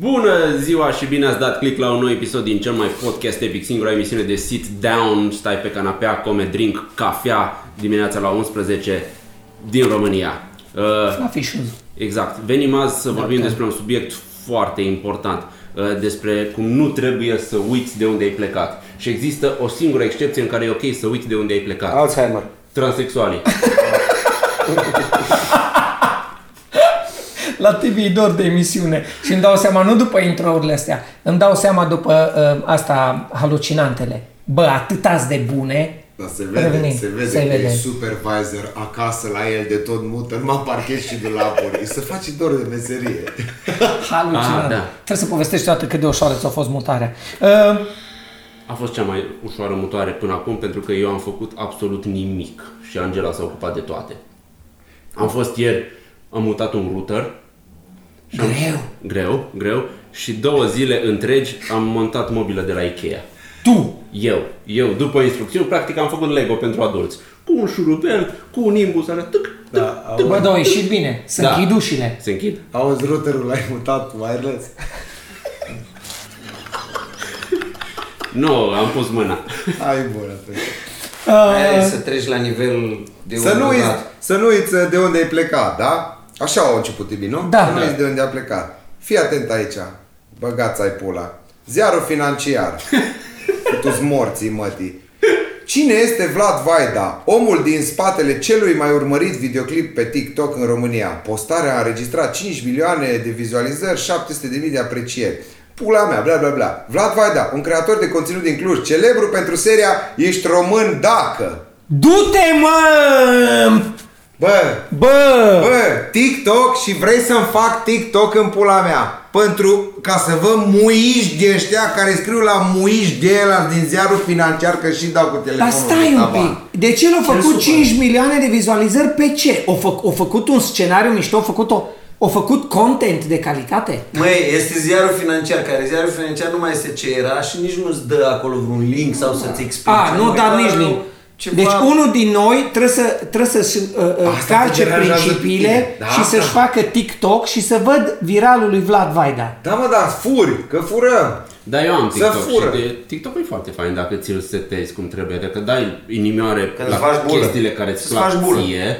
Bună ziua și bine ați dat click la un nou episod din cel mai podcast epic, singura emisiune de sit down, stai pe canapea, come drink, cafea dimineața la 11 din România. Uh, Fluffy shoes. exact. Venim azi să vorbim despre un subiect foarte important, uh, despre cum nu trebuie să uiți de unde ai plecat. Și există o singură excepție în care e ok să uiți de unde ai plecat. Alzheimer. Transexualii. La TV dor de emisiune și îmi dau seama, nu după introurile astea, îmi dau seama după uh, asta halucinantele. Bă, atâtați de bune. Da, se vede, Revenim, se vede se că vede. e supervisor acasă la el de tot mută, numai parchet și de lapuri. Se face dor de meserie. Halucinant. Ah, da. Trebuie să povestești toată cât de ușoară ți-a fost mutarea. Uh, A fost cea mai ușoară mutare până acum pentru că eu am făcut absolut nimic și Angela s-a ocupat de toate. Am fost ieri, am mutat un router. Și am- Greu. Greu, greu. Și două zile întregi am montat mobilă de la Ikea. tu, Eu, eu, după instrucțiuni, practic am făcut Lego pentru adulți. Cu un șurubel, cu un imbus, alea, tâc, tâc, Da, tâc. bă, da, a ieșit bine. Să Da. închid ușile. Se închid. Auzi, routerul l-ai mutat wireless? Nu, am pus mâna. Ai bună. pentru- Aia e să treci la nivel de Să nu, un uiți, dat. să nu uiți de unde ai plecat, da? Așa au început Tibi, nu? Da. Să nu Da. uiți de unde a plecat. Fii atent aici. Băgați ai pula. Ziarul financiar. Tu morții, mătii. Cine este Vlad Vaida, omul din spatele celui mai urmărit videoclip pe TikTok în România? Postarea a înregistrat 5 milioane de vizualizări, 700 de mii de aprecieri. Pula mea, bla bla bla. Vlad Vaida, un creator de conținut din Cluj, celebru pentru seria Ești român dacă. Du-te, mă! Bă, Bă! Bă, TikTok și vrei să-mi fac TikTok în pula mea. Pentru ca să vă muiști de ăștia care scriu la muiști de el din ziarul financiar că și dau cu telefonul. Dar stai de un taban. pic. De ce l-a făcut supără. 5 milioane de vizualizări pe ce? O, fă, o făcut un scenariu mișto, o făcut, o, o făcut content de calitate? Măi, este ziarul financiar, care ziarul financiar nu mai este ce era și nici nu-ți dă acolo vreun link sau să-ți explice. A, nu, Mai dar doar nici link. Ceva... Deci unul din noi trebuie să trebuie să-și uh, uh, Asta calce te deranjează pe principiile tine. Da, și asta. să-și facă TikTok și să văd viralul lui Vlad Vaida. Da, mă, da, furi, că furăm. Da, eu am Să TikTok fură. și de, TikTok e foarte fain dacă ți-l setezi cum trebuie, dacă dai inimioare Când la îți faci bulă. chestiile care îți Să-ți plac faci bulă. ție,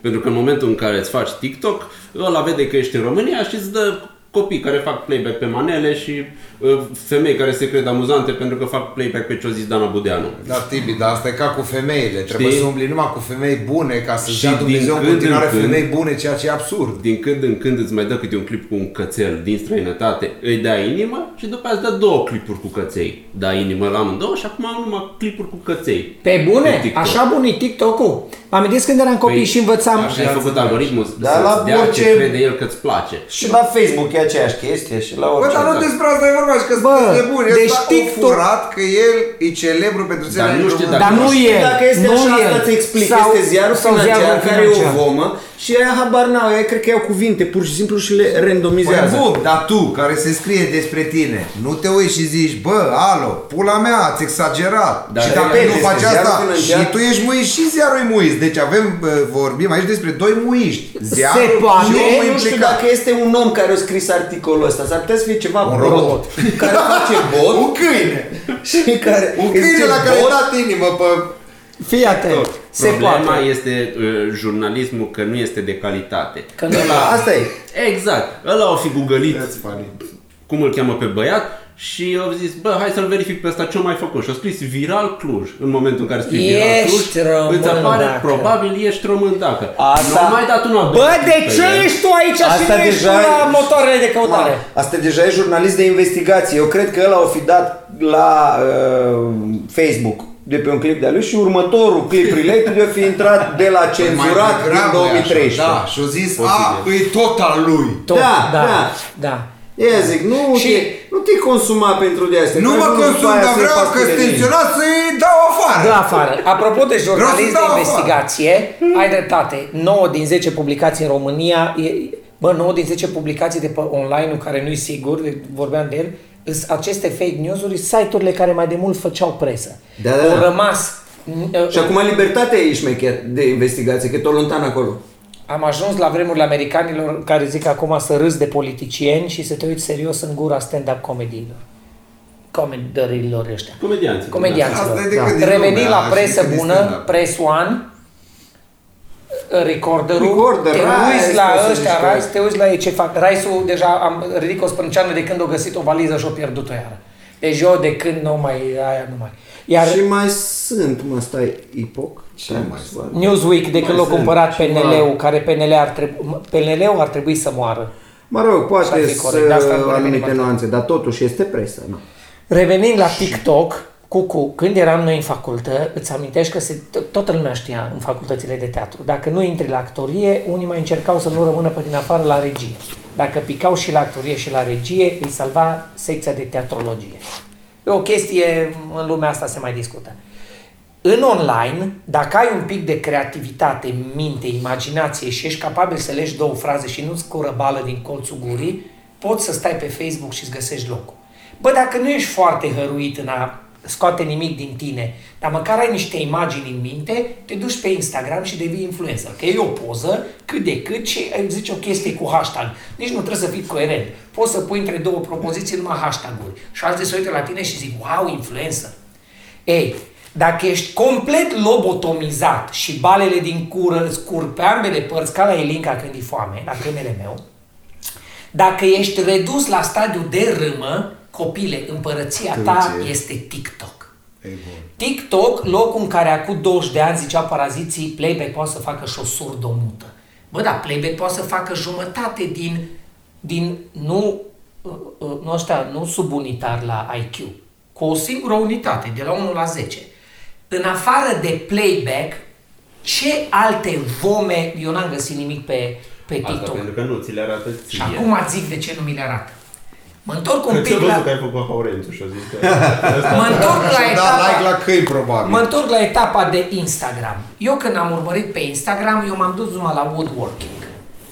pentru că în momentul în care îți faci TikTok, ăla vede că ești în România și îți dă copii care fac playback pe manele și uh, femei care se cred amuzante pentru că fac playback pe ce-o zis Dana Budeanu. Da, Tibi, dar asta e ca cu femeile. Trebuie Știi? să umbli numai cu femei bune ca să-ți Și dea din Dumnezeu în când în continuare când- femei bune, ceea ce e absurd. Din când în când îți mai dă câte un clip cu un cățel din străinătate, îi dai inimă și după aceea îți dă două clipuri cu căței. Dai inimă la amândouă și acum am numai clipuri cu căței. Pe bune? Pe TikTok. Așa bun e TikTok-ul? Mă amintesc când eram copii Păi, și învățam... Așa ai făcut algoritmul Da, să-ți la dea orice- ce crede el că-ți place. Și la Facebook e aceeași chestie și la Bă, orice. dar nu despre asta e vorba și că Bă, sunteți nebuni. deci Ăsta TikTok- a furat că el e celebru pentru Dar seria nu Ești știu român. dacă- Dar nu știu e. Dacă este nu așa, el. asta ți explic. Sau- este ziarul sau financiar ziarul care e o financiar. vomă și aia habar n-au. Aia cred că iau cuvinte pur și simplu și le Păi randomizează. bun, dar tu, care se scrie despre tine, nu te uiți și zici, bă, alo, pula mea, ați exagerat. Dar și dacă repet, nu este faci ziarul asta, financiar. și tu ești muiști și ziarul e muiști. Deci avem, bă, vorbim aici despre doi muiști. Ziarul Se poate, și omul nu știu implicat. dacă este un om care a scris articolul ăsta. S-ar putea să fie ceva Un bot robot. care face bot Un câine. și care Un îți câine zice la care ai bot, dat inimă pe... Fii atent. Se Problema poate. este uh, jurnalismul că nu este de calitate. Că nu Ăla, asta e. Exact. Ăla o fi googălit That's funny. cum îl cheamă pe băiat și au zis, bă, hai să-l verific pe ăsta ce mai făcut. Și a scris Viral Cluj. În momentul în care scrii Viral Ești Cluj, român îți apare, dacă. probabil ești român dacă. Asta- Nu am mai dat una Bă, de ce ești tu aici și Asta nu ești tu deja la e- motoarele de căutare? Ma, Asta deja e jurnalist de investigație. Eu cred că ăla o fi dat la uh, Facebook de pe un clip de-a lui și următorul clip related o fi intrat de la cenzurat Mai din degrabă e așa, 2013. Da, și au zis, a, Posibil. e tot al lui. Tot, Da, da, da. da. Ia zic, nu, Și- te, nu te consuma pentru de astea. Nu că mă ajungi după consum, aia dar să iei vreau că pastile de stenționat să-i dau afară. Dă afară. Apropo de jurnalist Vreau să de dau investigație, ai dreptate. 9 din 10 publicații în România, e, bă, 9 din 10 publicații de pe online-ul care nu-i sigur, de- vorbeam de el, îs aceste fake news-uri, site-urile care mai de mult făceau presă. Da, da, Au da. rămas... Și acum libertatea e șmecher de investigație, că tot lontan acolo. Am ajuns la vremurile americanilor care zic acum să râzi de politicieni și să te uiți serios în gura stand-up comediilor. Comedărilor ăștia. Comedianții. Comedianților. Asta e de Da. când din Reveni lumea, la și presă când e bună, stand-up. Press One, recorderul, Recorder, te Rice, uiți la poți să ăștia, zici că- Rice, te uiți la ei ce fac. Rice-ul deja am ridic o sprânceană de când a găsit o valiză și a pierdut-o iară. Deci eu de când nu mai, aia nu mai. Iar Și mai sunt, mă, stai, Epoch? Ce mai sunt? Newsweek, de când l-a sunt cumpărat ceva. PNL-ul, care PNL ar trebui, PNL-ul ar trebui să moară. Mă rog, S-ar poate fi să corect, de asta nu revenim anumite atât. nuanțe, dar totuși este presă, nu? Revenind la TikTok, Cucu, când eram noi în facultă, îți amintești că se, to- toată lumea știa în facultățile de teatru. Dacă nu intri la actorie, unii mai încercau să nu rămână pe din afară la regie. Dacă picau și la actorie și la regie, îi salva secția de teatrologie. E o chestie, în lumea asta se mai discută. În online, dacă ai un pic de creativitate, minte, imaginație și ești capabil să legi două fraze și nu-ți cură bală din colțul gurii, poți să stai pe Facebook și îți găsești locul. Bă, dacă nu ești foarte hăruit în a scoate nimic din tine, dar măcar ai niște imagini în minte, te duci pe Instagram și devii influencer. Că e o poză, cât de cât, și îi zici o chestie cu hashtag. Nici nu trebuie să fii coerent. Poți să pui între două propoziții numai hashtag-uri. Și alții se uită la tine și zic, wow, influencer. Ei, dacă ești complet lobotomizat și balele din cură îți curg pe ambele părți, ca la Elinca când e foame, la câinele meu, dacă ești redus la stadiu de râmă, copile, împărăția ta Tâlce. este TikTok. E bun. TikTok, locul în care acum 20 de ani ziceau paraziții, playback poate să facă și o surdomută. Bă, da, playback poate să facă jumătate din, din nu, uh, uh, nu ăștia, nu subunitar la IQ, cu o singură unitate, de la 1 la 10. În afară de playback, ce alte vome, eu n-am găsit nimic pe, pe Asta TikTok. pentru că nu ți le arată ție. Și acum zic de ce nu mi le arată. Mă întorc un Cred că pic văzut la... că ai făcut Haurențu și a zis că... Mă întorc la Și-a dat etapa... like la câini, probabil. Mă întorc la etapa de Instagram. Eu când am urmărit pe Instagram, eu m-am dus numai la woodworking.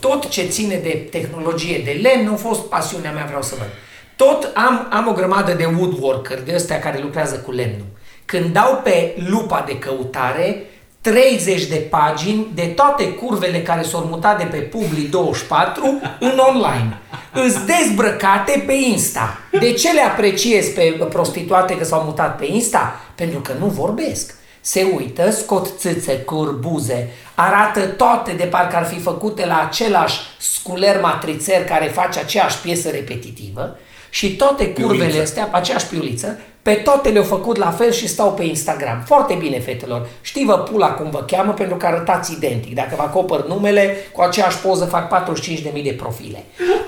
Tot ce ține de tehnologie de lemn a fost pasiunea mea, vreau să văd. Tot am, am o grămadă de woodworker, de ăstea care lucrează cu lemnul. Când dau pe lupa de căutare, 30 de pagini de toate curvele care s-au mutat de pe Publi24 în online. Îs dezbrăcate pe Insta. De ce le apreciez pe prostituate că s-au mutat pe Insta? Pentru că nu vorbesc. Se uită, scot țâțe, cur, buze, arată toate de parcă ar fi făcute la același sculer matrițer care face aceeași piesă repetitivă și toate curvele Piuliță. astea, aceeași piuliță, pe toate le-au făcut la fel și stau pe Instagram. Foarte bine, fetelor. Știi vă pula cum vă cheamă pentru că arătați identic. Dacă vă acopăr numele, cu aceeași poză fac 45.000 de profile.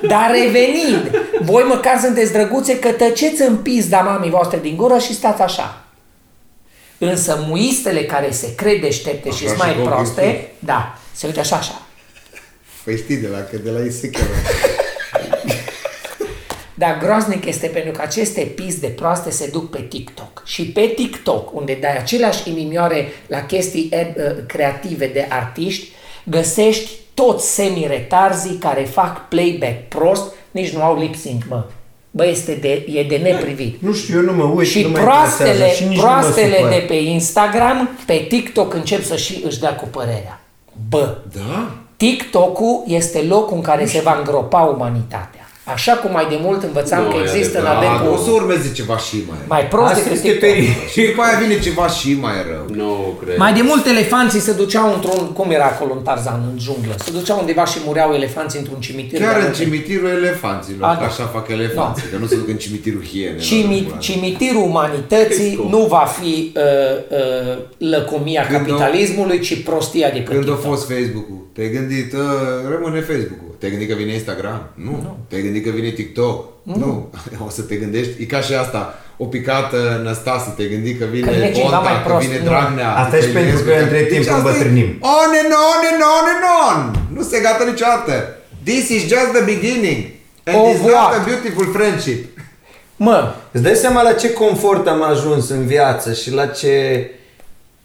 Dar revenind, voi măcar sunteți drăguțe că tăceți în pizda mamii voastre din gură și stați așa. Însă muistele care se cred deștepte și Așa sunt mai și cu proste, obiectiv. da, se uită așa, așa. Păi știi de la, că de la Isecheru. Dar groaznic este pentru că aceste pis de proaste se duc pe TikTok. Și pe TikTok, unde dai aceleași inimioare la chestii ed, uh, creative de artiști, găsești toți semi-retarzii care fac playback prost, nici nu au lip sync, mă. Bă, este de, e de neprivit. Nu știu, eu nu mă uit, și nu mă proastele, interesează și nici proastele nu mă de supăr. pe Instagram, pe TikTok încep să și își dea cu părerea. Bă, Da? TikTok-ul este locul în care se va îngropa umanitatea. Așa cum mai de mult învățam Nu, că e există în adevărat. Da, o să adâncul urmeze ceva și mai rău. mai prost Asta decât este TikTok. peribil. Și după aia vine ceva și mai rău. Nu cred. Mai de mult elefanții se duceau într-un, cum era acolo în Tarzan, în junglă, se duceau undeva și mureau elefanții într-un cimitir. Chiar de în multe. cimitirul elefanților, A, că da. așa fac elefanții, că nu se duc în cimitirul hienelor. Cimi, Pula. cimitirul umanității Crezi tu? nu va fi uh, uh, lăcomia Când capitalismului, ci prostia de pe Când a TikTok. fost Facebook-ul? Te-ai gândit, uh, rămâne Facebook-ul. Te-ai gândit că vine Instagram? Nu. nu. Te-ai gândit că vine TikTok? Nu. nu. O să te gândești, e ca și asta, o picată năstase, te gândi că vine Că vine cineva Ponta, mai că prost. vine Nu. Dragnea. Asta e și că pentru Ionescu, că între timp asta e îmbătrânim. On and on and on and on! Nu se gata niciodată. This is just the beginning. And Of it's not what? a beautiful friendship. Mă, Îți dai seama la ce confort am ajuns în viață și la ce...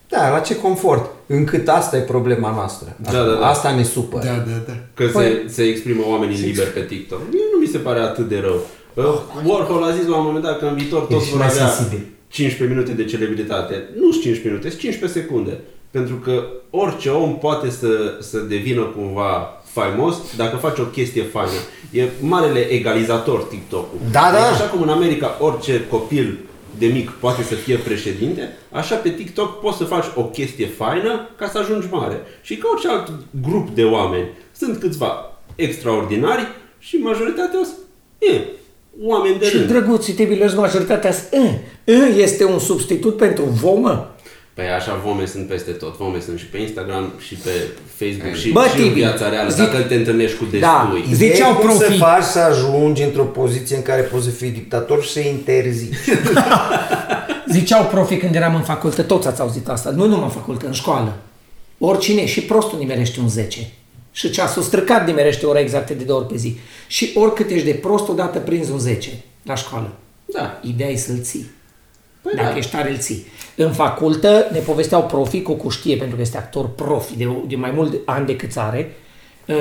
Da, la ce confort. Încât asta e problema noastră. Da, da, da. Asta ne supără. Da, da, da. Că Păi- se, se exprimă oamenii liber pe TikTok. Mie nu mi se pare atât de rău. Uh, Warhol a zis la un moment dat că în viitor toți Ești vor mai avea sensibil. 15 minute de celebritate. Nu sunt 15 minute, sunt 15 secunde. pentru că orice om poate să, să devină cumva faimos dacă face o chestie faină. E marele egalizator TikTok-ul. Da, da. Așa cum în America orice copil de mic poate să fie președinte, așa pe TikTok poți să faci o chestie faină ca să ajungi mare. Și ca orice alt grup de oameni, sunt câțiva extraordinari și majoritatea sunt e, oameni de Și rând. drăguții tibilor majoritatea sunt, "Ă, ă, este un substitut pentru vomă? Păi așa vome sunt peste tot. Vome sunt și pe Instagram și pe Facebook și, Bă, și în Tibi, viața reală. zic- Dacă te întâlnești cu destui. Da. Da. Ziceau Ideea e cum să profii. faci să ajungi într-o poziție în care poți să fii dictator și să interzici. Ziceau profii când eram în facultate, toți ați auzit asta, nu numai în facultate, în școală. Oricine, și prostul nimerește un 10. Și ceasul stricat nimerește ora exactă de două ori pe zi. Și oricât ești de prost, odată prinzi un 10 la școală. Da. Ideea e să-l ții. Păi Dacă da. ești tare, îl ții. În facultă ne povesteau profii, cu știe pentru că este actor profi de, de mai mult ani decât are, uh,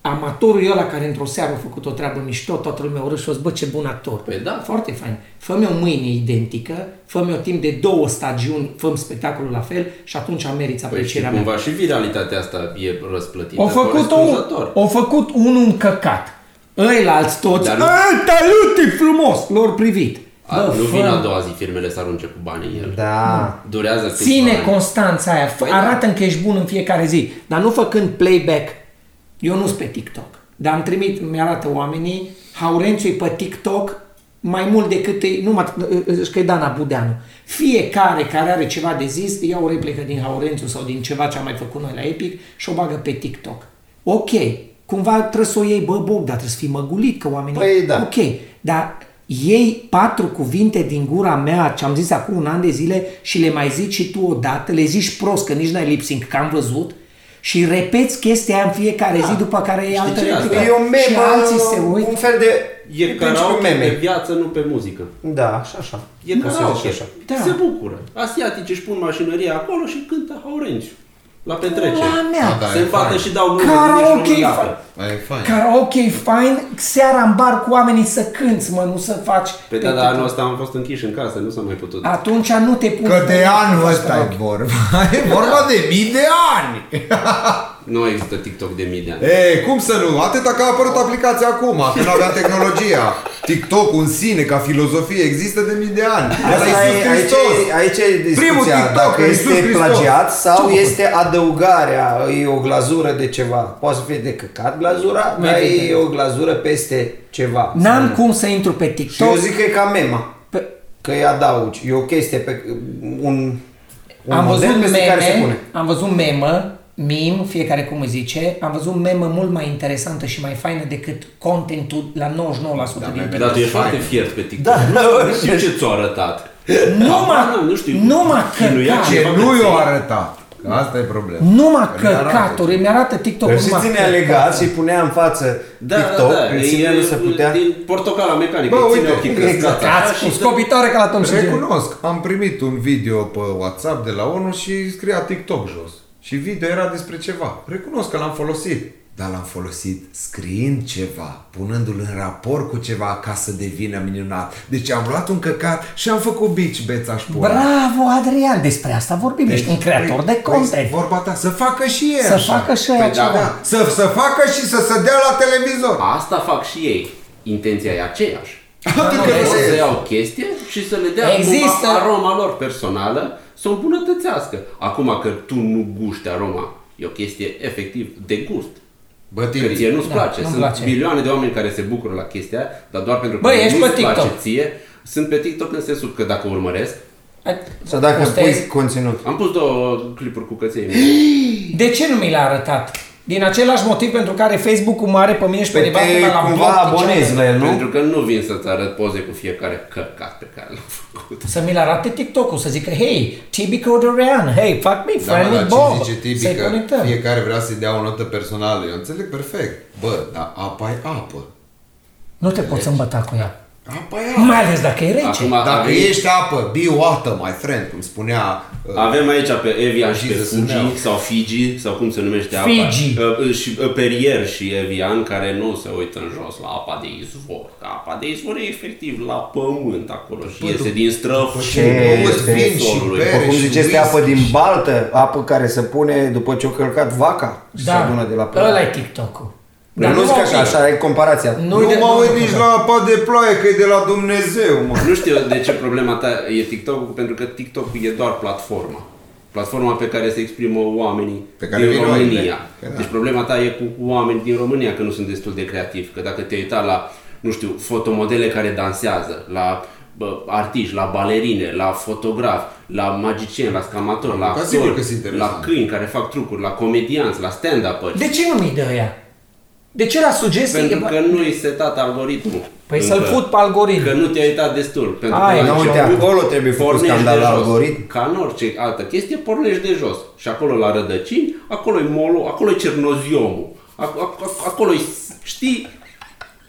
amatorul ăla care într-o seară a făcut o treabă mișto, toată lumea urât și a zis, bă, ce bun actor. Păi da. Foarte fain. Fă-mi o mâine identică, fă-mi o timp de două stagiuni, fă spectacolul la fel și atunci meriți Păi și aprecierea mea. cumva și viralitatea asta e răsplătită. Au făcut, o, corespunzător. au făcut unul un căcat. Ăilalți toți, Dar nu- "A, talut, e frumos, lor privit. A, nu fă- vin a doua zi firmele să arunce cu banii în el. Da. Durează câțiva Ține ani. constanța aia, fă, Păi da. arată că ești bun în fiecare zi, dar nu făcând playback. Eu nu sunt pe TikTok, dar am trimit, mi-arată oamenii, Haurențiu e pe TikTok mai mult decât e, nu mă, că e Dana Budeanu. Fiecare care are ceva de zis, ia o replică din Haurențiu sau din ceva ce am mai făcut noi la Epic și o bagă pe TikTok. Ok, cumva trebuie să o iei, bă, Bog, dar trebuie să fii măgulit, că oamenii... Păi da. Ok, dar iei patru cuvinte din gura mea, ce am zis acum un an de zile și le mai zici și tu odată, le zici prost, că nici n-ai lip sync, că am văzut, și repeți chestia aia în fiecare zi, după care e altă ce e asta? replică. E o memă, și alții se uită. un fel de... E principiul karaoke pe meme. viață, nu pe muzică. Da, și așa. E Ca să karaoke. zici așa. Da. Se bucură. Asiatici își pun mașinăria acolo și cântă Haurențiu. La petrecere. La mea. Da, Se e îmbată fain. și dau nume Karaoke nici nu e îmi fain. dată. Mai e fain. Karaoke e fain, seara în bar cu oamenii să cânți, mă, nu să faci... Pe da, dar anul ăsta am fost închiși în casă, nu s-a mai putut. Atunci nu te pun... Că de anul ăsta e vorba. E vorba de mii de ani. Nu există TikTok de mii de ani. Ei, cum să nu? Atâta că a apărut aplicația acum, când avea tehnologia. TikTok în sine, ca filozofie, există de mii de ani. Era Asta Iisus e, aici, Hristos. e, aici e discuția, Primul TikTok, dacă Iisus este Hristos. plagiat Ce-a sau făcut? este adăugarea, e o glazură de ceva. Poate să fie de căcat glazura, Mai dar bine. e o glazură peste ceva. N-am cum să intru pe Și TikTok. eu zic că e ca mema, Pe... că îi adaugi. E o chestie pe un, un am model văzut peste care se meme, pune. am văzut memă, meme, fiecare cum îi zice, am văzut memă mult mai interesantă și mai faină decât contentul la 99% Da, din mai pe Dar tu ești Fain. foarte fiert pe TikTok. Da, nu știu ce ți-a arătat. Numai, Habar n-am, nu știu. numai Chinuia căcat. Ce ceva nu pe i-o ție. arătat. Că Asta e problema. Numai Că ne arată. căcaturi, mi-arată TikTok Îl și ținea legat și punea în față Da, TikTok, da, da. în E, sine nu se e putea. din portocala mecanică. Bă, îi ține uite, ochii exact. crescați. Cați cu scopitoare ca la Tom și Jerry. Recunosc, am primit un video pe WhatsApp de la unul și scria TikTok jos. Și video era despre ceva. Recunosc că l-am folosit. Dar l-am folosit scriind ceva, punându-l în raport cu ceva ca să devină minunat. Deci am luat un căcat și am făcut beach beț aș pune. Bravo, Adrian, despre asta vorbim, ești un creator de content. Vorba ta, să facă și ei Să așa. facă și Păi aia da, ceva. Da, să, să facă și să se dea la televizor. Asta fac și ei. Intenția e aceeași. Atât că Pot nu să se- iau chestie și să le dea Există- cumva aroma lor personală, să o îmbunătățească. Acum că tu nu guști aroma, e o chestie efectiv de gust. Bă, Că Timi, ție nu-ți Da, place. nu-mi Sunt place. milioane de oameni care se bucură la chestia aia, dar doar pentru că Bă, ești nu-ți pe place TikTok. ție. Sunt pe TikTok în sensul că dacă urmăresc, Sau dacă Postezi. pui conținut. am pus două clipuri cu căței mei. De ce nu mi l-a arătat? Din același motiv pentru care Facebook-ul mare pe mine și pe Pe nevastă te mea la cumva bloc, abonezi la el, nu? Pentru că nu vin să-ți arăt poze cu fiecare căcat pe care l-am făcut. Să mi-l arate TikTok-ul, să zică, hei, Tibi Codorean, hey, fuck me, Da, friend mă, with dar Bob. ce zice Tibi Să-i că conectăm. fiecare vrea să-i dea o notă personală. Eu înțeleg perfect. Bă, dar apa e apă. Nu te poți îmbăta cu ea. Apa e apă. Mai ales dacă e rece. Acum Dacă avem, ești apă, be water, my friend, cum spunea... uh, avem aici pe Evian și pe Jesus Fuji Neo. sau Fiji sau cum se numește apa. Fiji. Uh, Și uh, Perrier și Evian care nu se uită în jos la apa de izvor. Că apa de izvor e efectiv la pământ acolo și iese din străf ce este vin și solului. bere Cum și zice, este whisky apă din și- baltă, apă care se pune după ce o călcat vaca și se adună de la ăla pământ. e TikTok-ul. Dar nu zic așa, așa e comparația. Nu, Nu de- mă nu- uit nici la apa de ploaie, că e de la Dumnezeu, mă. Nu știu de ce problema ta e TikTok, pentru că TikTok e doar platforma. Platforma pe care se exprimă oamenii Pe care din vin România. oile. Păi da. Deci problema ta e cu oameni din România că nu sunt destul de creativi. Că dacă te uita la, nu știu, fotomodele care dansează, la bă, artiști, la balerine, la fotografi, la magicieni, la scamatori, la Da, sigur actori, că sunt la interesant. câini care fac trucuri, la comedianți, la stand-up-ări. De ce nu mi dă ea? De ce la sugestie? Pentru că nu i setat algoritmul. Păi Încă. să-l fut pe algoritm. Că nu te-ai uitat destul. Pentru Ai, că la nu, uite, început acolo trebuie făcut pornești scandal de la jos. algoritm. Ca în orice altă chestie, pornești de jos. Și acolo la rădăcini, acolo e molul, acolo e cernoziomul. Ac- ac- ac- Acolo e, știi,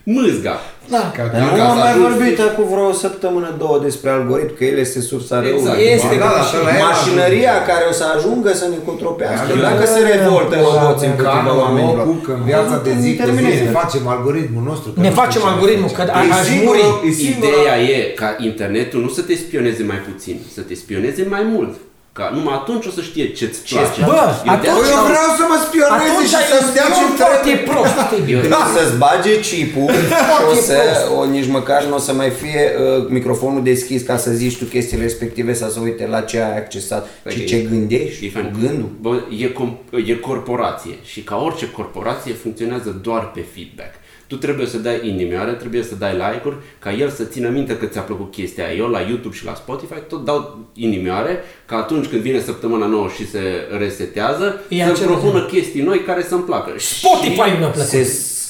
mâzga. Da. Ca- Dar nu ca am să mai ajungi- vorbit acum vreo săptămână, două despre algoritm, că el este sursa Exact. răului. Este, Da, da, și da, la el Mașinăria care o să ajungă să ne contropească, Da, dacă da, se da, revoltă da, roboții da, împotriva Ca oamenilor. noroc că în viața de zi cu zi Terminator. ne facem algoritmul nostru. că Ne nu știu facem ce algoritmul, face. că E aș singură- muri. e singura- Ideea e ca internetul nu să te spioneze mai puțin, să te spioneze mai mult. Ca numai atunci o să știe ce-ți place. Bă, Eu de atunci- Păi eu asta- vreau să mă spioneze Atunci și ai să-mi dea ce un foarte trebuie. prost. asta e bine. Când să-ți bage chipul și o să, o, nici măcar nu o să mai fie uh, microfonul deschis ca să zici tu chestiile respective sau să uite la ce ai accesat și Ok. ce gândești E cu fain. gândul. Bă, e, com- e corporație și ca orice corporație funcționează doar pe feedback. Tu trebuie să dai inimioare, trebuie să dai like-uri ca el să țină minte că ți-a plăcut chestia aia. Eu la YouTube și la Spotify tot dau inimioare ca atunci când vine săptămâna nouă și se resetează E să același propună chestii noi care să-mi placă. Spotify mi-a plăcut. Se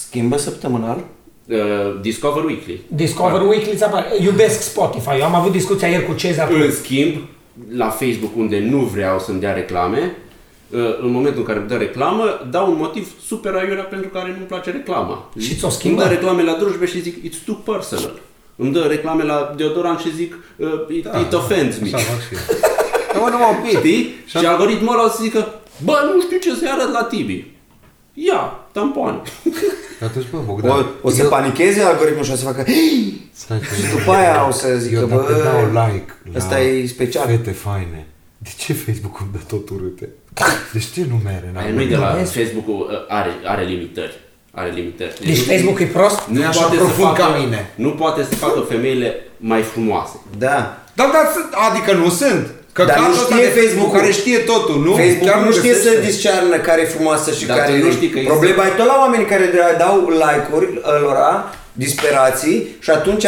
schimbă săptămânal? Și, uh, Discover Weekly. Discover Weekly ți apare. Iubesc Spotify. Eu am avut discuția ieri cu Cezar. În schimb, la Facebook, unde nu vreau să-mi dea reclame, uh, în momentul în care îmi dă reclamă, dau un motiv super aiurea pentru care nu-mi place reclama. Și ți-o Îmi schimbă? dă reclame la drujbe și zic, it's too personal. Îmi dă reclame la deodorant și zic, uh, it, Da. it offends me. Așa fac și eu. Nu, nu mă oprit. Știi? Și algoritmul ăla o să zică, bă, nu știu ce să-i arăt la Tibi. Ia, tampoane. Atunci, bă, O, Bogdan, o să eu- panicheze algoritmul și o să facă Stai că și după aia o să zică, eu bă, dacă dau like la ăsta e special. fete faine, de ce Facebook îmi dă tot urâte? Deci ce nume are? Aia nu de la Vezi? Facebook-ul uh, are, are limitări. Are limitări. Deci nu- Facebook e prost? nu e așa poate să profund facă, ca mine. Nu poate să facă femeile mai frumoase. Da. Dar, dar, sunt- adică nu sunt. Că Dar nu catul ăsta știe de Facebook Facebook-ul. care știe totul, nu? Facebook Chiar nu știe să găsește. discearnă care e frumoasă și Dar care tu nu știi că Problema e tot la oamenii care de- dau like-uri lor, disperații și atunci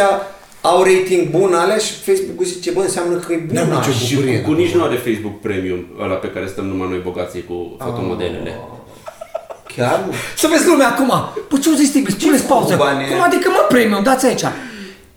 au rating bun alea și Facebook-ul zice, bă, înseamnă că e bun Da, mă, ce așa. Și bucurie, cu, cu da, nici nu are Facebook Premium, ăla pe care stăm numai noi bogații cu fotomodelele. Chiar mă? Să vezi lumea acum. Bă, ce-o zis Tibi? Puneți pauză. cu banii Cum adică mă premium? Dați aici.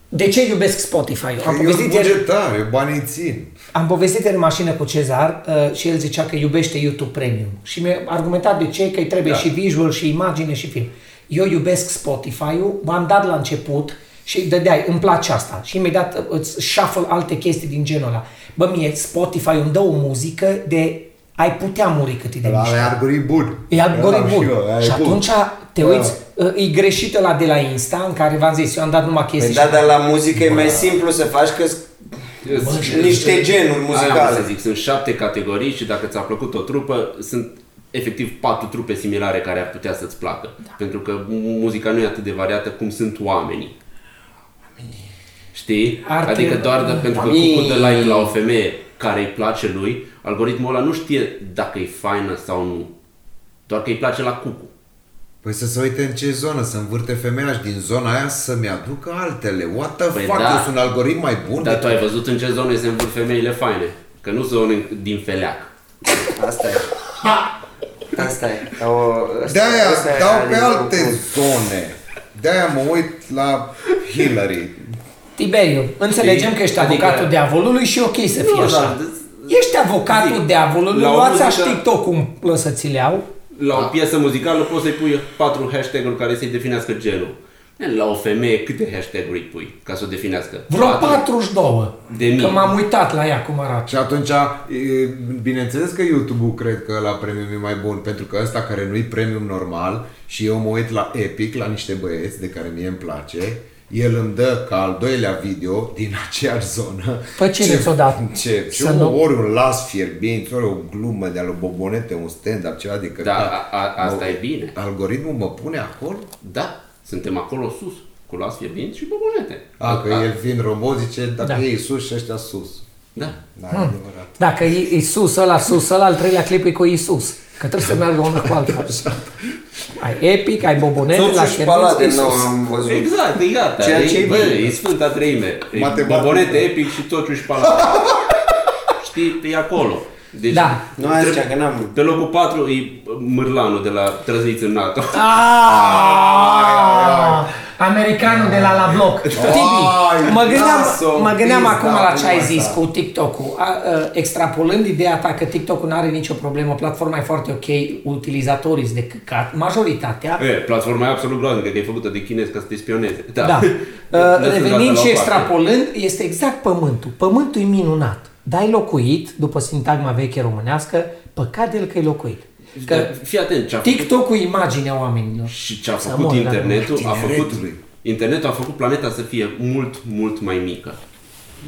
De ce iubesc Spotify? Am Că eu povestit sunt ieri, bugetar, eu banii țin. am povestit ieri în mașină cu Cezar uh, și el zicea că iubește YouTube Premium. Și mi-a argumentat de ce, că îi trebuie Da. și visual, și imagine, și film. Eu iubesc Spotify-ul, v-am dat la început și dădeai, îmi place asta. Și imediat uh, îți shuffle alte chestii din genul ăla. Bă, mie Spotify îmi dă o muzică de ai putea muri cât e de La mișto. e algoritm bun. E algoritm Am și bun. eu, aia e Și bun. atunci te uiți, uh, e greșit la de la Insta, în care v-am zis, eu am dat numai Păi chestii. da, și- dar la muzică e mai simplu să faci că sunt niște genuri Aia am muzicale. să zic, sunt șapte categorii și dacă ți-a plăcut o trupă, sunt efectiv patru trupe similare care ar putea să-ți placă. Pentru că muzica nu e atât de variată cum sunt oamenii. Știi? Arte- Adică doar de, pentru că Oamenii. cucu dă like la o femeie care îi place lui, algoritmul ăla nu știe dacă e faină sau nu. Doar că îi place la cucu. Păi să se uite în ce zonă, să învârte femeia și din zona aia să-mi aducă altele. What the Păi fuck, da. eu sunt un algoritm mai bun? Dar tu decât- ai văzut în ce zone se învârt femeile faine? Că nu zone din feleac. Asta e. Asta e. O, asta- De-aia asta e dau pe adevărul alte bun. zone. De-aia mă uit la Hillary. Tiberiu, înțelegem Știi? că ești Adică- avocatul diavolului și e ok să fie Nu, așa. dar- Ești avocatul Zic, diavolului, la o luați muzică- TikTok cum lăsăți-le au. La o piesă muzicală poți să-i pui patru hashtag-uri care să-i definească genul. La o femeie câte hashtag-uri îi pui ca să o definească? Vreo Patru? 42. De mii. Că m-am uitat la ea cum arată. Și atunci, e, bineînțeles că YouTube-ul cred că la premium e mai bun, pentru că ăsta care nu-i premium normal și eu mă uit la Epic, la niște băieți de care mie îmi place, el îmi dă ca al doilea video din aceeași zonă. Păi cine ți-o dat? Ce? Și Să un, nu- ori un las fierbinți, ori o glumă de alu Bobonete, un stand-up, ceva de căcat. Da, a, a, asta Mă- e bine. Algoritmul mă pune acolo? Da, suntem acolo sus, cu las fierbinți și bobonete. A, că el fiind robot zice, dacă Da. ei sus și ăștia sus. Da. Da, e adevărat. Dacă e Isus, ăla sus, ăla al treilea clip e cu Isus. Că trebuie să meargă unul cu altul. Ai epic, ai bobonete, la Soțul și palade Isus. nu am văzut. Exact, e gata. Ceea e, ce e bă, bine. e Sfânta Treime. E Matematică. Bobonete epic și totul și palat. Știi, e acolo. Deci, Da. Nu, aia zicea că n-am... Pe locul 4 e Mârlanul de la Trăzniți în NATO. Ah, Americanul de la la bloc. Tibi, mă gândeam, naso, mă gândeam pizda, acum la ce ai cum zis asta. cu TikTok-ul. A, a, extrapolând ideea ta că TikTok-ul nu are nicio problemă, platforma e foarte ok, utilizatorii sunt de căcat, majoritatea. E, platforma e absolut groaznică, că e făcută de chinezi ca să te spioneze. Da. Da. Uh, Lăsând Revenind asta la și o parte. extrapolând, este exact pământul. Pământul e minunat. Dar ai locuit, după sintagma veche românească, păcat de el că ai locuit. Că Că, fii atent, ce a făcut TikTok-ul e imaginea oamenilor. și ce a Să făcut mor, internetul, dacă a făcut, Tineretului. internetul a făcut planeta să fie mult, mult mai mică.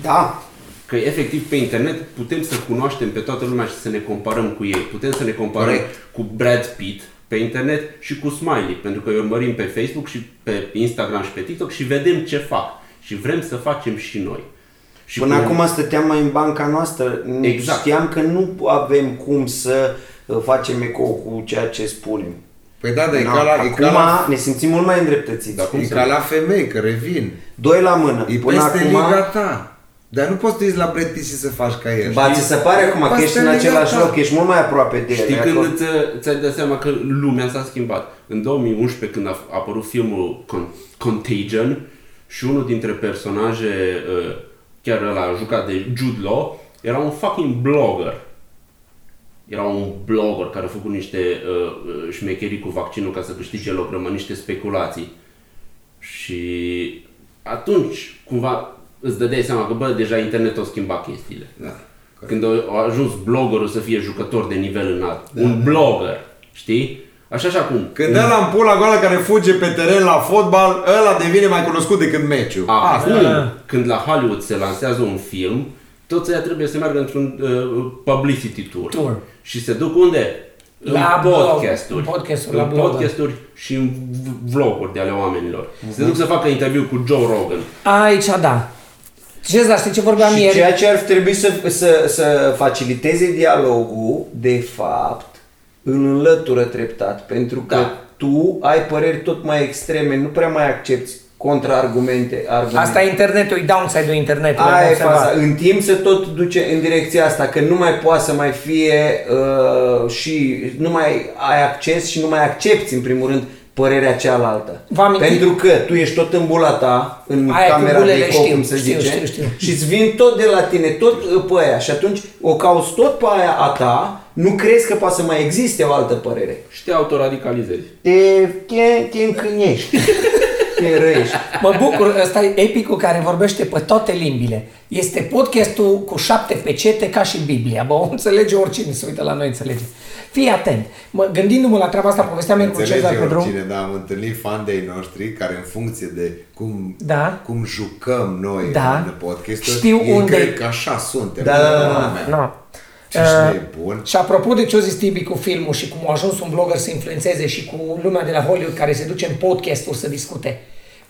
Da. Că efectiv pe internet putem să cunoaștem pe toată lumea și să ne comparăm cu ei. Putem să ne comparăm Corect. cu Brad Pitt pe internet și cu Smiley, pentru că îi urmărim pe Facebook și pe Instagram și pe TikTok și vedem ce fac. Și vrem să facem și noi. Și Până cu- acum stăteam mai în banca noastră. Exact. Știam că nu avem cum să uh, facem eco cu ceea ce spunem. Păi da, dar e No, ca la, e acum ca la, ne simțim mult mai îndreptățiți. Da, cum e să ca nu? la femei, că revin. Doi la mână. E Până peste acum, liga ta. Dar nu poți să te uiți la Brad Pitt și să faci ca el. ba, ți se pare acum că Peste ești în liga același ta. loc, ești mult mai aproape de el. Știi e când acolo. îți, ți-ai dat seama că lumea s-a schimbat? În 2011, când a a apărut filmul Con- Contagion și unul dintre personaje, uh, chiar ăla jucat de Jude Law, era un fucking blogger. Era un blogger care a făcut niște uh, uh, șmecherii cu vaccinul ca să câștige loc, rămân niște speculații. Și atunci, cumva, îți dădeai seama că, bă, deja internetul a schimbat chestiile. Da. Când a a ajuns bloggerul să fie jucător de nivel înalt. un blogger, știi? Așa și acum. Când ăla în pula goală care fuge pe teren la fotbal, ăla devine mai cunoscut decât meciul. Acum, da. când la Hollywood se lansează un film, toți ăia trebuie să meargă într-un uh, publicity tour. Tour. Și se duc unde? La în blog, podcasturi. în podcasturi, în la blogger. podcasturi și în v- vloguri de ale oamenilor. Se duc să facă interviu cu Joe Rogan. Aici, da. Ce dar știi ce vorbeam Și ieri? ceea ce ar trebui să, să, să faciliteze dialogul, de fapt, îl înlătură treptat. Pentru că Da. tu ai păreri tot mai extreme, nu prea mai accepti contraargumente. Argumente. Asta e internetul, e downside-ul internetului. am Aia e observat. faza. În timp se tot duce în direcția asta, că nu mai poate să mai fie uh, și nu mai ai acces și nu mai accepti în primul rând părerea cealaltă. Vă aminti- Pentru că tu ești tot în bula ta, în Aia cu camera bulele de eco, știu, cum se știu, zice, știu, știu. și îți vin tot de la tine, tot uh, pe aia și atunci o cauți tot pe aia a ta, nu crezi că poate să mai existe o altă părere. Și te autoradicalizezi. Te, te, te încânești, te răiești. Mă bucur, ăsta e epicul care vorbește pe toate limbile. Este podcastul cu șapte pecete ca și Biblia. Bă, o înțelege oricine se uită la noi, înțelege. Fii atent. Mă, gândindu-mă la treaba asta, povesteam ieri cu Cezar Înțelege pe drum. oricine, da, am întâlnit fan de noștri care în funcție de cum, Da. cum jucăm noi Da. în podcast Știu ei unde- cred că așa suntem. Da, da, da, da. Lumea. No. Ce uh, e bun. Și apropo de ce a zis Tibi cu filmul și cum a ajuns un blogger să influențeze și cu lumea de la Hollywood care se duce în podcast-uri să discute.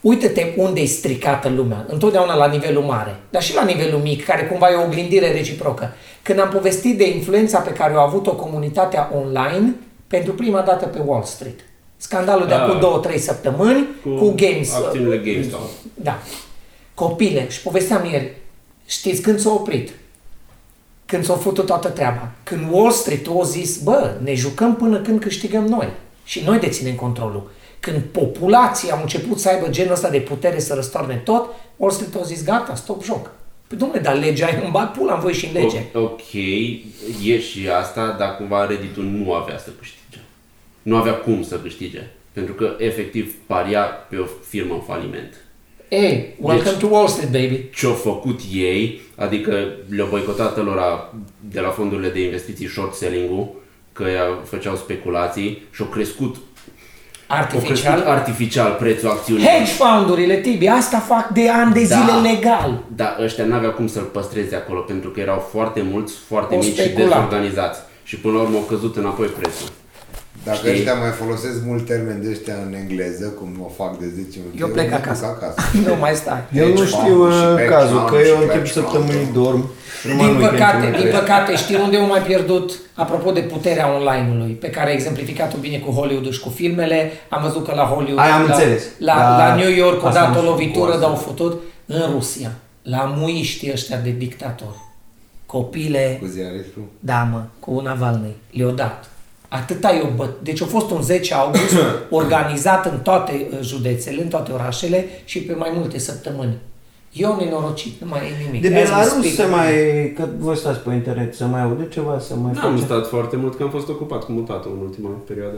Uite-te unde e stricată lumea, întotdeauna la nivelul mare, dar și la nivelul mic, care cumva e o oglindire reciprocă. Când am povestit de influența pe care o a avut-o comunitatea online pentru prima dată pe Wall Street. Scandalul de Ah. acum două, trei săptămâni cu, cu Games. Acțiunile GameStop. Da. Copile, și povesteam ieri, știți când s-a oprit? Când s-a făcut toată treaba. Când Wall Street a zis, bă, ne jucăm până când câștigăm noi. Și noi deținem controlul. Când populația a început să aibă genul ăsta de putere să răstoarne tot, Wall Street a zis, gata, stop joc. Păi domnule, dar legea îmi bag pula în voi și în lege. O- Ok, e și asta, dar cumva Reddit-ul nu avea să câștige. Nu avea cum să câștige. Pentru că efectiv paria pe o firmă în faliment. Hey, welcome Deci- to Wall Street, baby. Ce-au făcut ei, adică le-au boicotat lor de la fondurile de investiții short selling-ul, că ea făceau speculații și au crescut, au crescut Artificial. artificial prețul acțiunilor. Hedge fundurile, Tibi, asta fac de ani de Da. zile legal. Dar ăștia n-aveau cum să-l păstreze acolo pentru că erau foarte mulți, foarte O mici și speculat. dezorganizați. Și până la urmă au căzut înapoi prețul. Dacă Știi? ăștia mai folosesc mult termeni de ăștia în engleză, cum o fac de 10 minute, Eu plec mă acasă. duc acasă. Nu mai stai. Eu nu Hedge știu fund și uh, hedge cazul, fund că și eu în hedge timp fund. săptămânii dorm. și numai Din în weekend păcate, mă din trezesc. păcate, știi unde au mai pierdut? Apropo de puterea online-ului, pe care a exemplificat-o bine cu Hollywood și cu filmele, am văzut că la Hollywood, Aia am la, înțeles. La, La- la, New York, o asta dat nu o știu, lovitură, cu dar au asta. făcut în Rusia, la muiștii ăștia de dictatori. Copile, Cu ziaristul. da mă, cu Navalny, le-au dat. Atâta i băt. Deci a fost un 10 august organizat în toate uh, județele, în toate orașele și pe mai multe săptămâni. Eu nenorocit, nu mai e nimic. De Azi vă Belarus speak. se mai... Că voi stați pe internet, să mai aude ceva, să mai N-am face. stat foarte mult, că am fost ocupat cu mutatul în ultima perioadă.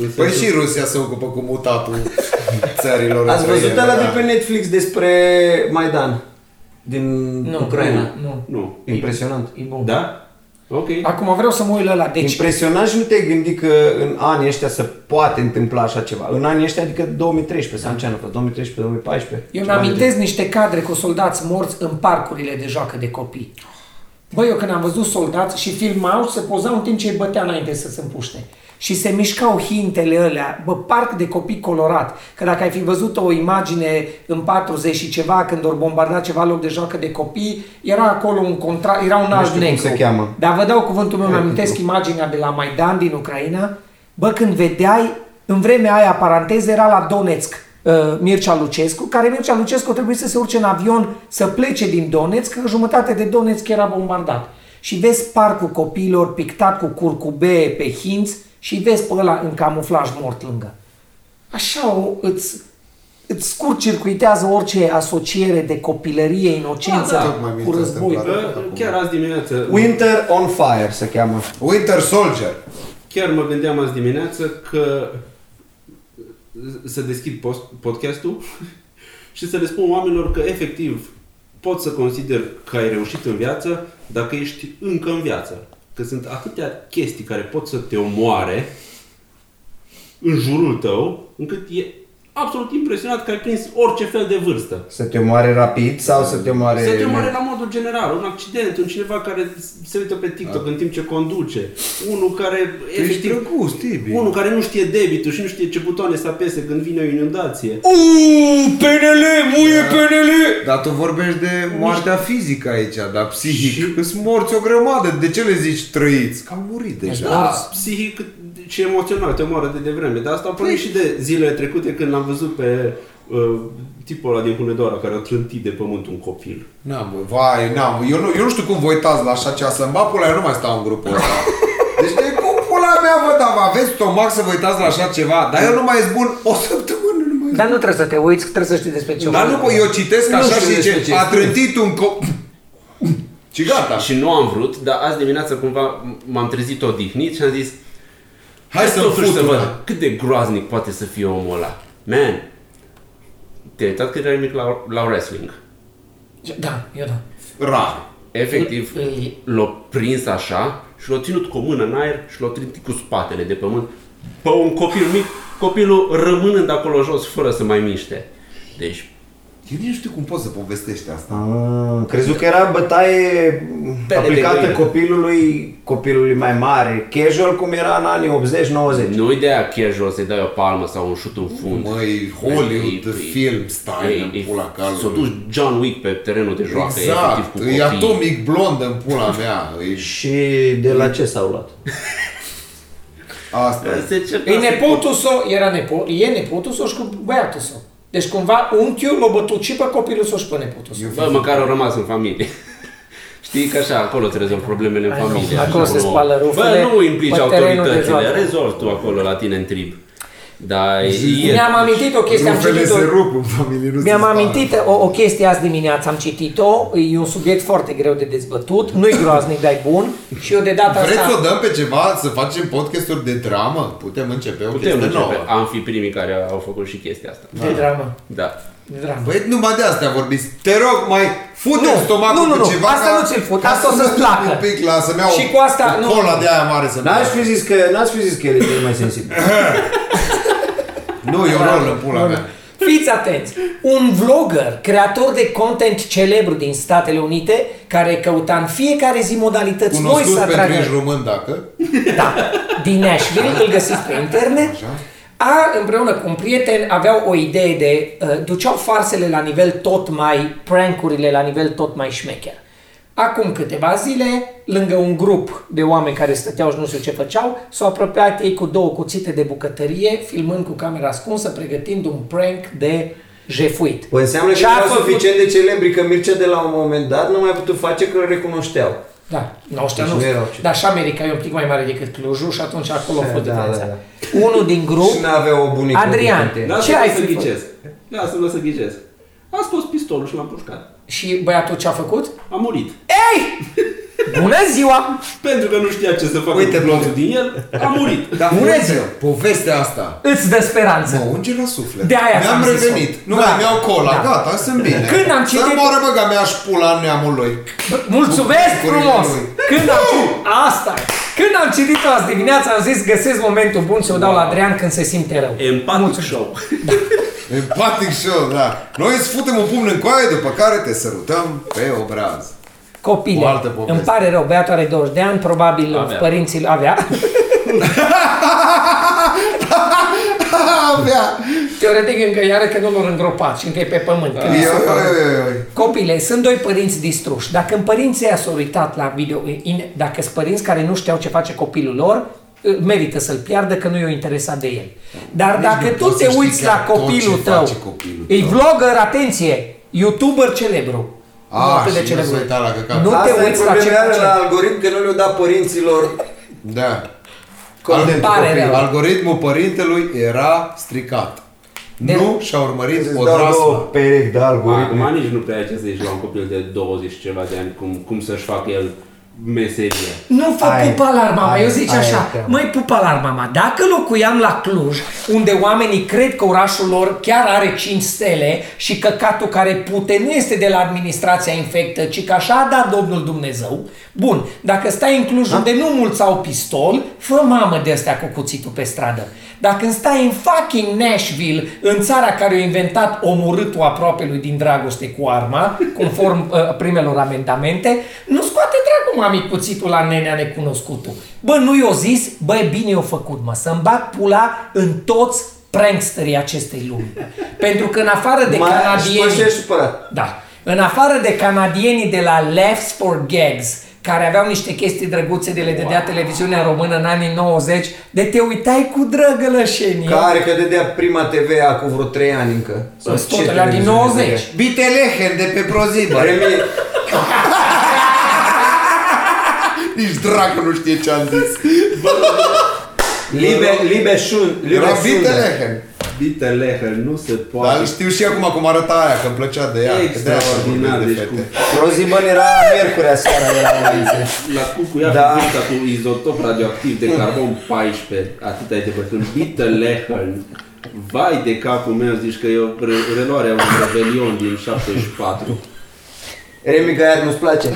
În Păi sensul- și Rusia se ocupă cu mutatul țărilor Ați văzut străine, ăla da. de pe Netflix despre Maidan din Nu, Ucraina? Nu, nu. Nu. Impresionant. E bun. Da? Ok. Acum vreau să mă uit la ăla. Deci, Impresionant și nu te-ai gândit că în anii ăștia se poate întâmpla așa ceva. În anii ăștia, adică 2013, sau în ce an a fost? 2013, 2014? eu ceva de mi-amintesc niște cadre cu soldați morți în parcurile de joacă de copii. Băi, eu când am văzut soldați și filmau și se pozau în timp ce îi bătea înainte să se împuște. Și se mișcau hintele alea, bă, parc de copii colorat. Că dacă ai fi văzut o imagine în 40 și ceva, când ori bombardat ceva loc de joacă de copii, era acolo un contra, era un Nu alb știu cum negru. se cheamă. Dar vă dau cuvântul meu, mi-amintesc imaginea de la Maidan din Ucraina. Bă, când vedeai, în vremea aia, paranteză, era la Donetsk uh, Mircea Lucescu, care Mircea Lucescu trebuie să se urce în avion să plece din Donetsk, că jumătate de Donetsk era bombardat. Și vezi parcul copiilor pictat cu curcubee pe hinți și vezi pe ăla în camuflaj mort lângă. Așa o, îți, îți scurt-circuitează orice asociere de copilărie, inocență Da, da. Tocmai mi cu s-a război. întâmplat. Bă, Chiar azi dimineață, Winter on Fire se cheamă. Winter Soldier. chiar mă gândeam azi dimineață că să deschid post, podcastul și să le spun oamenilor că efectiv pot să consider că ai reușit în viață dacă ești încă în viață. Că sunt atâtea chestii care pot să te omoare în jurul tău, încât e absolut impresionat că ai prins orice fel de vârstă. Să te omoare rapid sau să te omoare... Să te omoare la modul general, un accident, un cineva care se uită pe TikTok în timp ce conduce, unul care Tu ești efectiv, drăguț, Tibi. unul care nu știe debitul și nu știe ce butoane să apese când vine o inundație. Uuu, PNL, muie PNL! Dar tu vorbești de moartea fizică aici, dar psihic. Și- Și... Sunt morți o grămadă. De ce le zici trăiți? Că au murit deja. Da, psihic și emoțional te omoară de devreme. Dar asta a pornit și de zilele trecute când l-am văzut pe uh, tipul ăla din Hunedoara care a trântit de pământ un copil. N-am, bă, vai, n-am. Eu nu, eu nu știu cum vă uitați la așa ceva, să-mi bag pula, eu nu mai stau în grupul ăsta. Deci de cum pula mea, vă, dar vă aveți stomac să vă uitați la așa ceva, dar eu nu mai zbun o săptămână, nu mai Dar nu trebuie să te uiți, trebuie să știi despre ce Dar nu, vorbești. pot, eu citesc Nu așa știu și despre zice, ce a spune. trântit un copil. Și gata. Și nu am vrut, dar azi dimineața cumva m-am trezit odihnit și am zis Hai să-mi totuși fut să văd una. cât de groaznic poate să fie omul ăla. Man, te-ai uitat când erai mic la, la wrestling. Da, eu da. Rar. Efectiv, Îl- l-a prins așa și l-a ținut cu o mână în aer și l-a trântit cu spatele de pământ pe un copil mic, copilul rămânând acolo jos fără să mai miște. Deci, Eu nici nu știu cum poți să povestești asta. Ah, crezut că era bătaie Pe aplicată de găină. copilului, copilului mai mare, casual cum era în anii 80-90. nu ideea casual să-i dai o palmă sau un șut în fund. Măi, Hollywood, E- e- film style e- în e- pula S-a dus calului. John Wick pe terenul de joacă, efectiv Exact, cu e copii. atomic blond în pula mea. E Și de la ce s-au luat? asta. Se certa E să- nepotul său, era nepo, e nepotul său și cu băiatul său. Deci cumva unchiul l-a bătut și pe copilul său și pe nepotul său. Bă, măcar au rămas în familie. Știi că așa, acolo îți rezolvi problemele în Ai, nu, familie. acolo așa, se nu- spală rufurile Bă, nu implici pe terenul de autoritățile, joacă. rezolvi tu acolo la tine în trib. Dar e, Mi-am amintit o chestie, am Rufele citit-o. se rup în familie, nu Mi-am se amintit sparg. o, o chestie azi dimineață, am citit-o, e un subiect foarte greu de dezbătut, nu-i groaznic, dar e bun și eu de data Vreți să o asta... dăm pe ceva, să facem podcasturi de dramă? Putem începe o Putem chestie începe. nouă. Am fi primii care au făcut și chestia asta. De dramă, Da. de dramă. Băi, numai de astea vorbiți. Te rog, mai fute Nu, stomacul nu, nu, cu nu, ceva asta ca- nu ți-l fut, ca asta o să să-ți nu stau placă. Un pic la să-mi iau Și cu asta, o nu, cola nu. de aia mare să N-aș fi zis că, n-ați fi zis că el e cel mai sensibil. Nu, eu rol în pula mea. Fiți atenți! Un vlogger, creator de content celebru din Statele Unite, care căuta în fiecare zi modalități noi Cunoscut să pentru atragă... ești român, dacă. Da, din Nashville, îl găsiți pe internet. A, împreună cu un prieten, aveau o idee de... Uh, duceau farsele la nivel tot mai... prankurile la nivel tot mai șmecher. Acum câteva zile, lângă un grup de oameni care stăteau și nu știu ce făceau, s-au apropiat ei cu două cuțite de bucătărie, filmând cu camera ascunsă, pregătind un prank de jefuit. Păi înseamnă că Ce a erau făcut- suficient de celebri că Mircea de la un moment dat nu mai a putut face că îl recunoșteau. Da, nu ăștia Deci nu. nu erau ce- Dar și America e un pic mai mare decât Clujul și atunci acolo a fost Da, diferența. da, Unul din grup, Și n-avea o bunică. Adrian. de Lasă Ce ai să fi făcut? ghicesc. Lasă-mă să ghicesc. A scos pistolul și l-am pușcat. și băiatul ce a făcut? A murit. Ei! Bună ziua! Pentru că nu știa ce să facă Uite, cu glonțul din el, a murit. Dar Bună uite, ziua! povestea asta Îți dă speranță. mă unge la suflet. De aia Mi-am ți-am zis-o. revenit. Nu Da. mai mi-au cola, Da. gata, sunt bine. Când am Să citit- moară băga mea și pula în neamul lui. Bă, Mulțumesc Cu frumos! lui. Când am citit, asta e. Când am citit azi dimineața, am zis găsesc momentul bun să o dau la Adrian când se simte rău. Empatic show. Empatic show, da. Noi îți futem un pumn în coaie, după care te sărutăm pe obraz. Copile, O altă poveste. îmi pare rău, băiatul are 20 de ani, probabil Avea. părinții avea. Avea. Teoretic încă iară că nu l-au îngropat și încă e pe pământ. Când Ioi, se fac- ioi, ioi. Copile, sunt doi părinți distruși. Dacă în părinții ăia s-au uitat la video, in, dacă sunt părinți care nu știau ce face copilul lor, merită să-l piardă că nu i-o interesat de el. Dar Nici dacă nu tu poți te să știi uiți chiar la tot copilul ce tău, face copilul e tău. vlogger, atenție, youtuber celebru. Nu A, atât de și nu celebru. s-a uitat la căcat. Nu te Asta e uiți la ce problema face. la algoritm că nu le-au dat părinților Da. contentul Pare copilului. rău. Algoritmul părintelui era stricat. De- Nu și-a urmărit Îți o dau două draslă. perechi de algoritmi. Acum nici nu prea ai ce să zici la un copil de 20 și ceva de ani cum, cum să-și facă el meseria. Nu fă Ai- pupa alarma, ai- eu zic ai așa, teamă. măi pupa alarma, mă, dacă locuiam la Cluj, unde oamenii cred că orașul lor chiar are 5 stele și căcatul care pute nu este de la administrația infectă, ci că așa a dat Domnul Dumnezeu, bun, dacă stai în Cluj unde nu mulți au pistol, fă mamă de astea cu cuțitul pe stradă. Dacă stai în fucking Nashville, în țara care a inventat omorâtul aproapelui din dragoste cu arma, conform uh, primelor amendamente, nu scoate dracu mami cuțitul la nenea necunoscutul. Bă, nu i-o zis, bă, e bine i-o făcut, mă, să-mi bag pula în toți pranksterii acestei lumi. Pentru că în afară de Mai- și canadieni... pe ăștia ești supărat. Da. În afară de canadienii de la Lefts for Gags, care aveau niște chestii drăguțe de le dădea televiziunea română în anii 90, de te uitai cu drăgălășenie. Care că dădea prima TVA cu vreo 3 ani încă. Sau Sunt ce tot alea din televiziune 90. dădea? Bitelehen de pe prozibă. Remi, Nici dracu nu știe ce am zis. Libe, Libe Shun, Libe Era Shunda. Bitelehen. Bitelehel, nu se Dar poate. știu și acum cum arăta aia, că îmi plăcea de ea. că de-aia Extraordinar, vorbim de deci fete. cu, Rozibăn era miercurea seara era înainte. la cucuia Da. da. cu izotop radioactiv de carbon 14, atât ai de bătut. Bitelehel. Vai de capul meu, zici că e o re- reluare a unui rebelion din 74. Remi, că iar nu-ți place.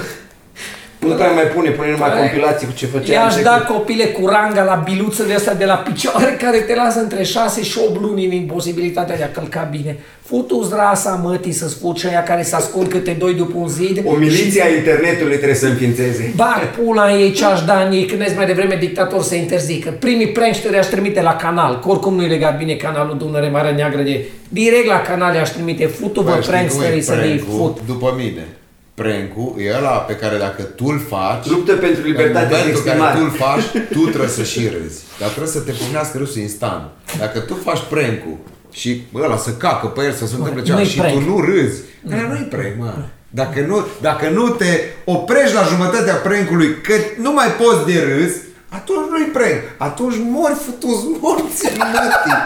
Nu prea mai pune, pune numai compilații cu ce făcea. I-aș în da trecut. copile cu ranga la biluțele astea de la picioare care te lasă între 6 și 8 luni în imposibilitatea de a călca bine. Futu-ți rasa mătii să-ți fuci aia care se ascund câte doi după un zid. O miliție a internetului trebuie să înființeze. Bag pula în ei ce-aș da în ei, când ești mai devreme dictator să interzică. Primii pranksteri aș trimite la canal, că oricum nu-i legat bine canalul Dunăre Marea Neagră de... Direct la canal aș trimite, futu-vă Bă, știi cum e pranksterii să ne prank-ul? fut. După mine. Prank-ul e ăla pe care dacă tu îl faci, Luptă pentru în libertatea de momentul în care exprimare. tu îl faci, tu trebuie să și râzi. Dar trebuie să te pornească râsul instant. Dacă tu faci prank-ul și ăla să cacă pe el, să se întâmple ceva nu-i și prank. tu nu râzi, aia nu-i prank, mă. Dacă nu, dacă nu te oprești la jumătatea prank-ului că nu mai poți de râs, Atunci nu-i prank. Atunci mori futus morți, mătii.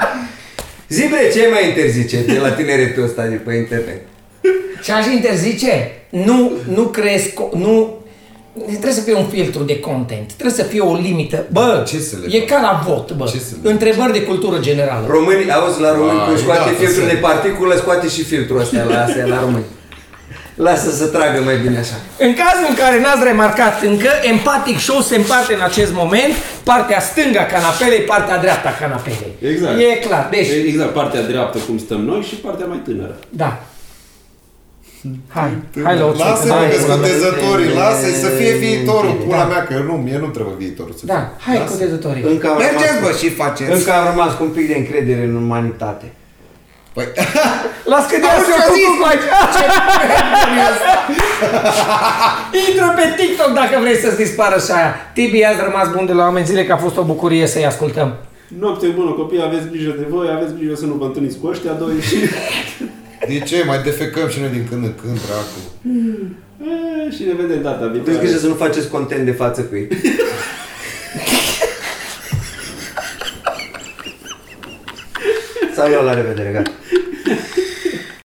Zi bre, ce mai interzice de la tineretul ăsta de pe internet? Ce aș interzice? Nu, nu crezi, co- nu... Trebuie să fie un filtru de content, trebuie să fie o limită. Bă, Ce să le e fac? ca la vot, bă. Ce să le Întrebări de cultură generală. Românii, auzi, la români, Ai, când scoate gata, filtrul să- de particulă, scoate și filtrul ăsta la astea, la români. Lasă să tragă mai bine așa. În cazul în care n-ați remarcat încă, Empatic Show se împarte în acest moment partea stângă a canapelei, partea dreaptă a canapelei. Exact. E clar. Deci, Exact, partea dreaptă cum stăm noi și partea mai tânără. da. Hai, hai la o Lasă-mă Hai, că hai, scotezătorii, lasă-i să fie viitorul. Da. Pula mea, că nu, mie nu trebuie viitorul să Da, fie. hai Lasă. cu dezătorii. Încă am, Mergeți, bă, rămas, și faceți. încă am rămas cu un pic de încredere în umanitate. Păi, Las că de Auzi asta ce-a zis? cu aici. Intră pe TikTok dacă vrei să-ți dispară și aia. Tibi, ați rămas bun de la oameni zile că a fost o bucurie să-i ascultăm. Noapte bună copii, aveți grijă de voi, aveți grijă să nu vă întâlniți cu ăștia doi și... de ce? Mai defecăm și noi din când în când, dracu. E, și ne vedem data Aveți viitoare. grijă să nu faceți content de față cu ei. Sau eu la revedere, gata.